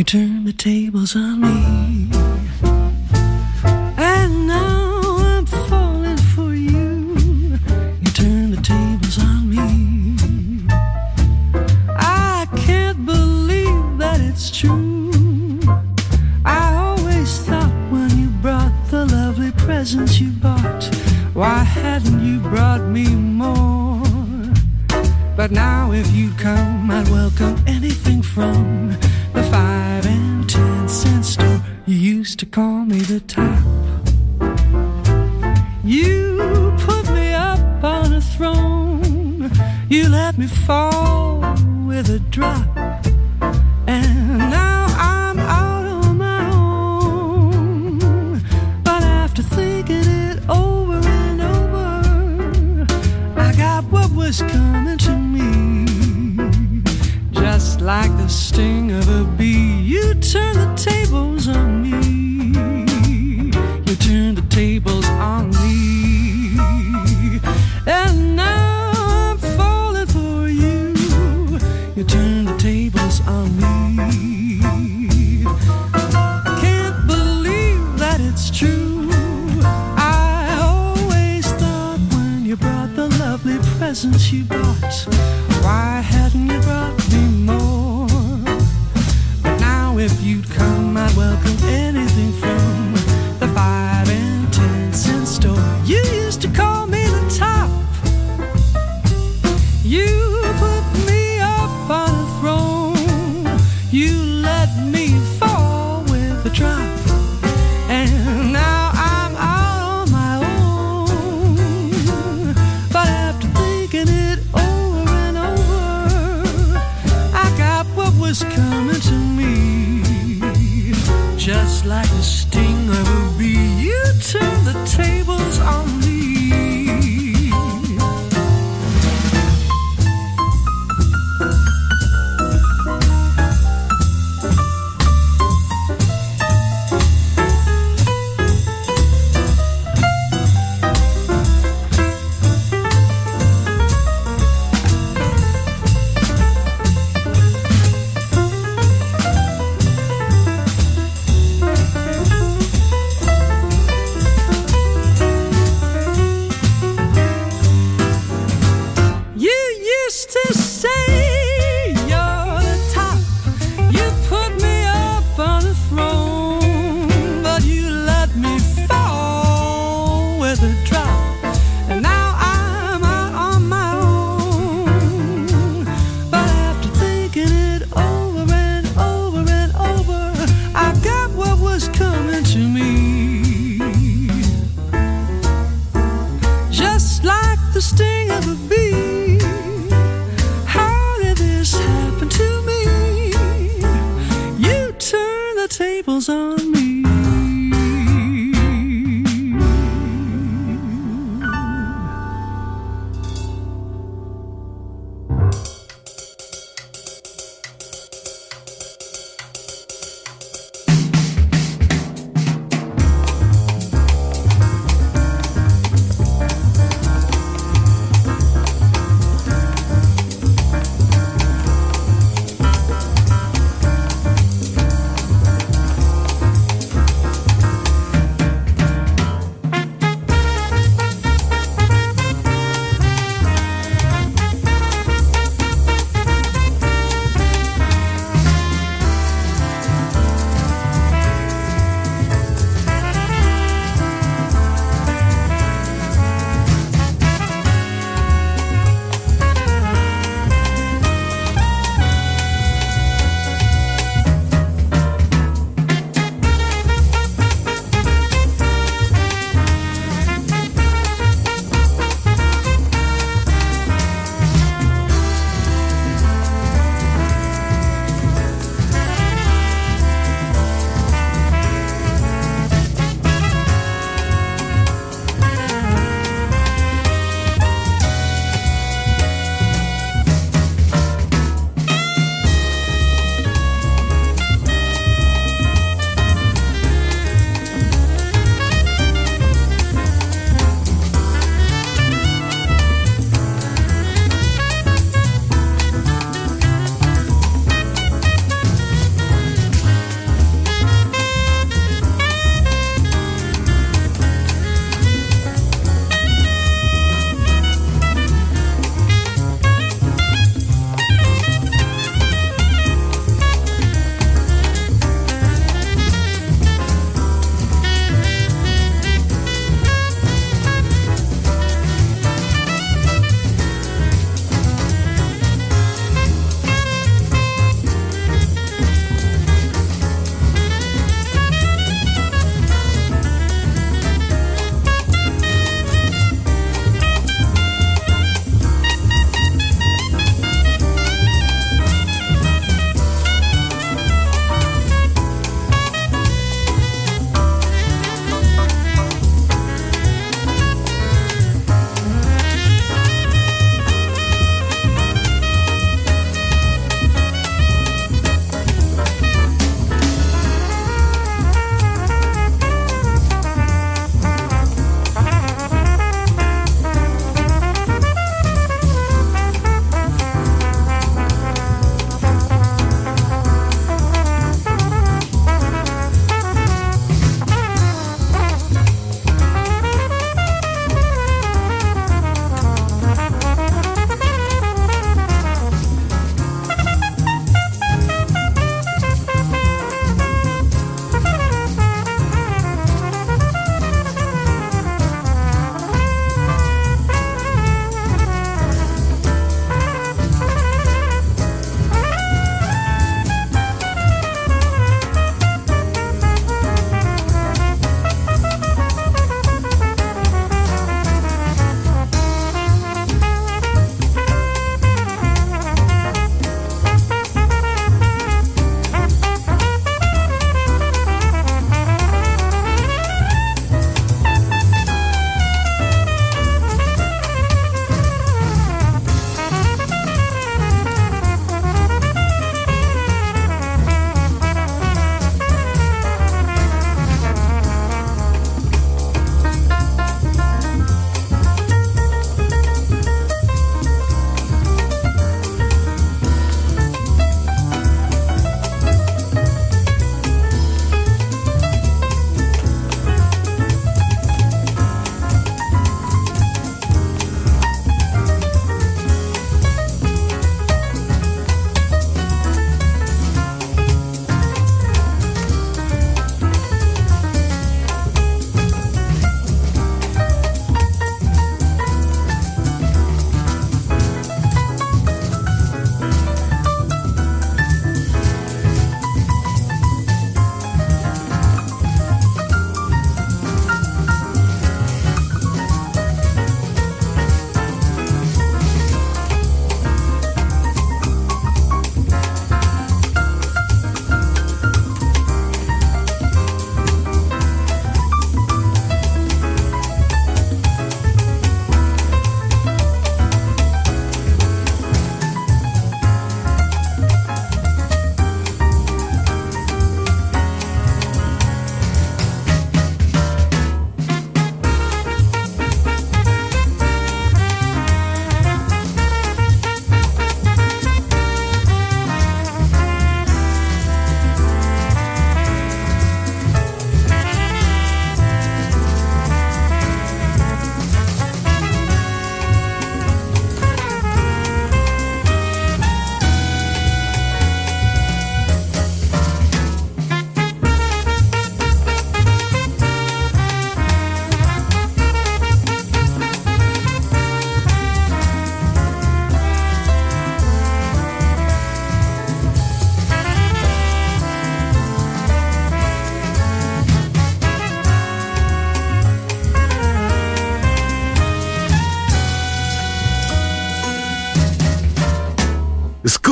You turn the tables on me. You turn the tables on me. Can't believe that it's true. I always thought when you brought the lovely presents you brought.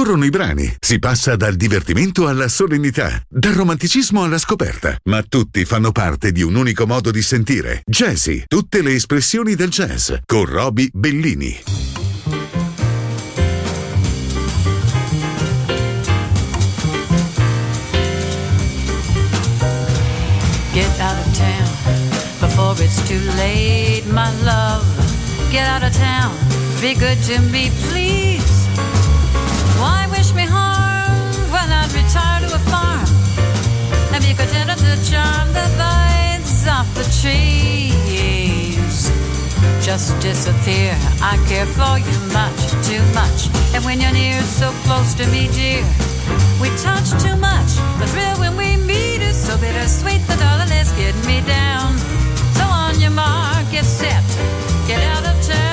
Scorrono i brani, si passa dal divertimento alla solennità, dal romanticismo alla scoperta, ma tutti fanno parte di un unico modo di sentire. Jazzy, tutte le espressioni del jazz, con Roby Bellini. Get out of town before it's too late, my love. Get out of town, be good to me, please. Me harm when I'd retire to a farm and be content to charm the vines off the trees? Just disappear. I care for you much, too much. And when you're near, so close to me, dear, we touch too much. The thrill when we meet is so bittersweet. The darling is getting me down. So on your mark, get set, get out of town,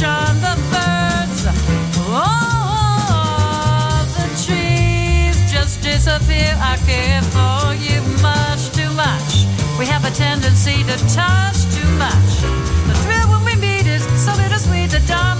the birds? Oh, the trees just disappear. I care for you much too much. We have a tendency to touch too much. The thrill when we meet is so bittersweet. The darling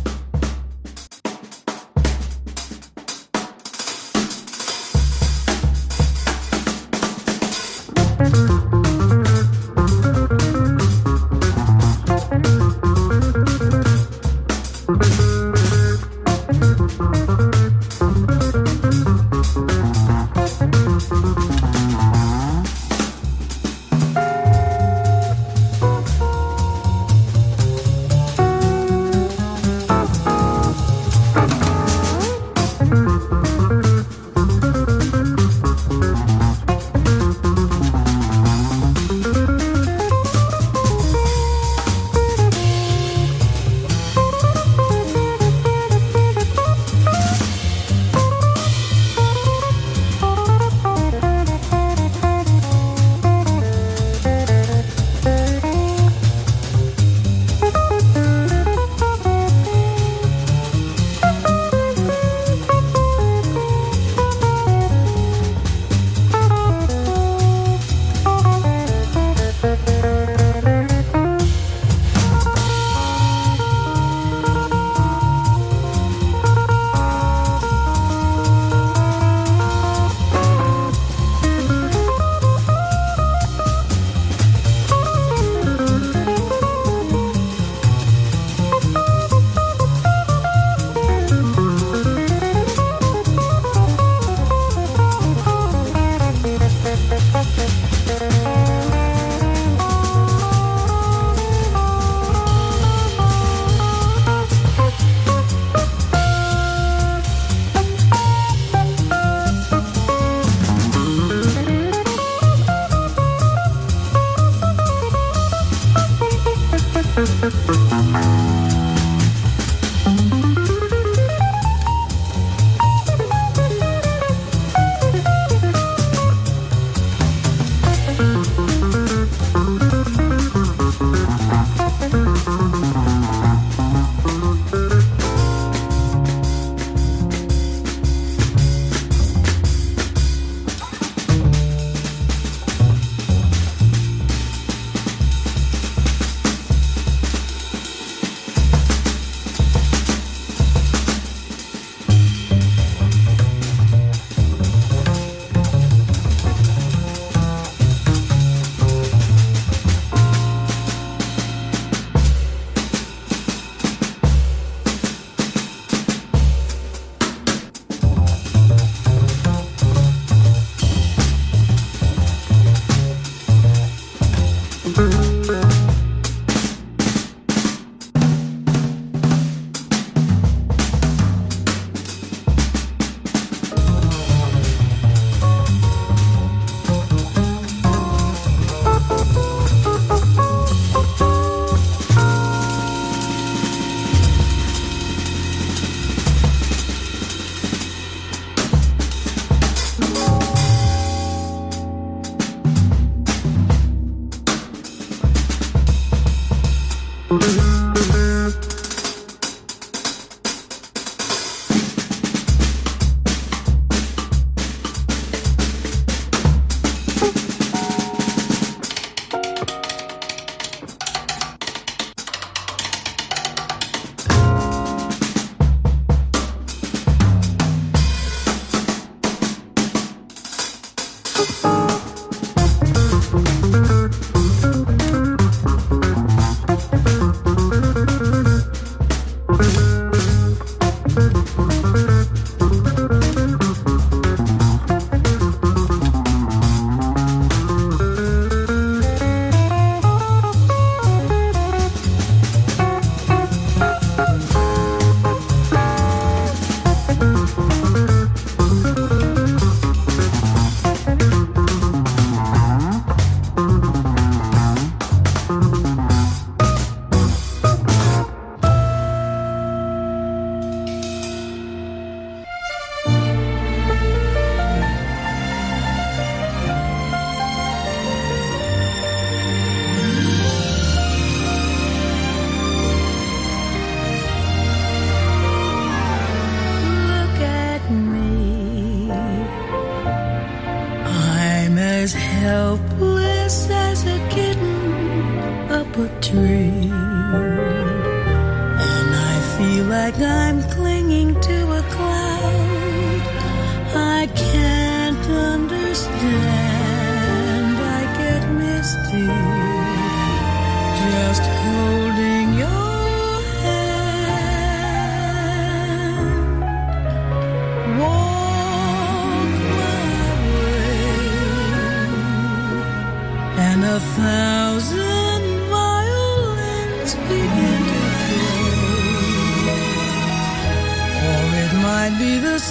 dream. And I feel like I'm clinging to a cloud I can't understand. I get misty just holding your hand. Walk my way and a thousand. be the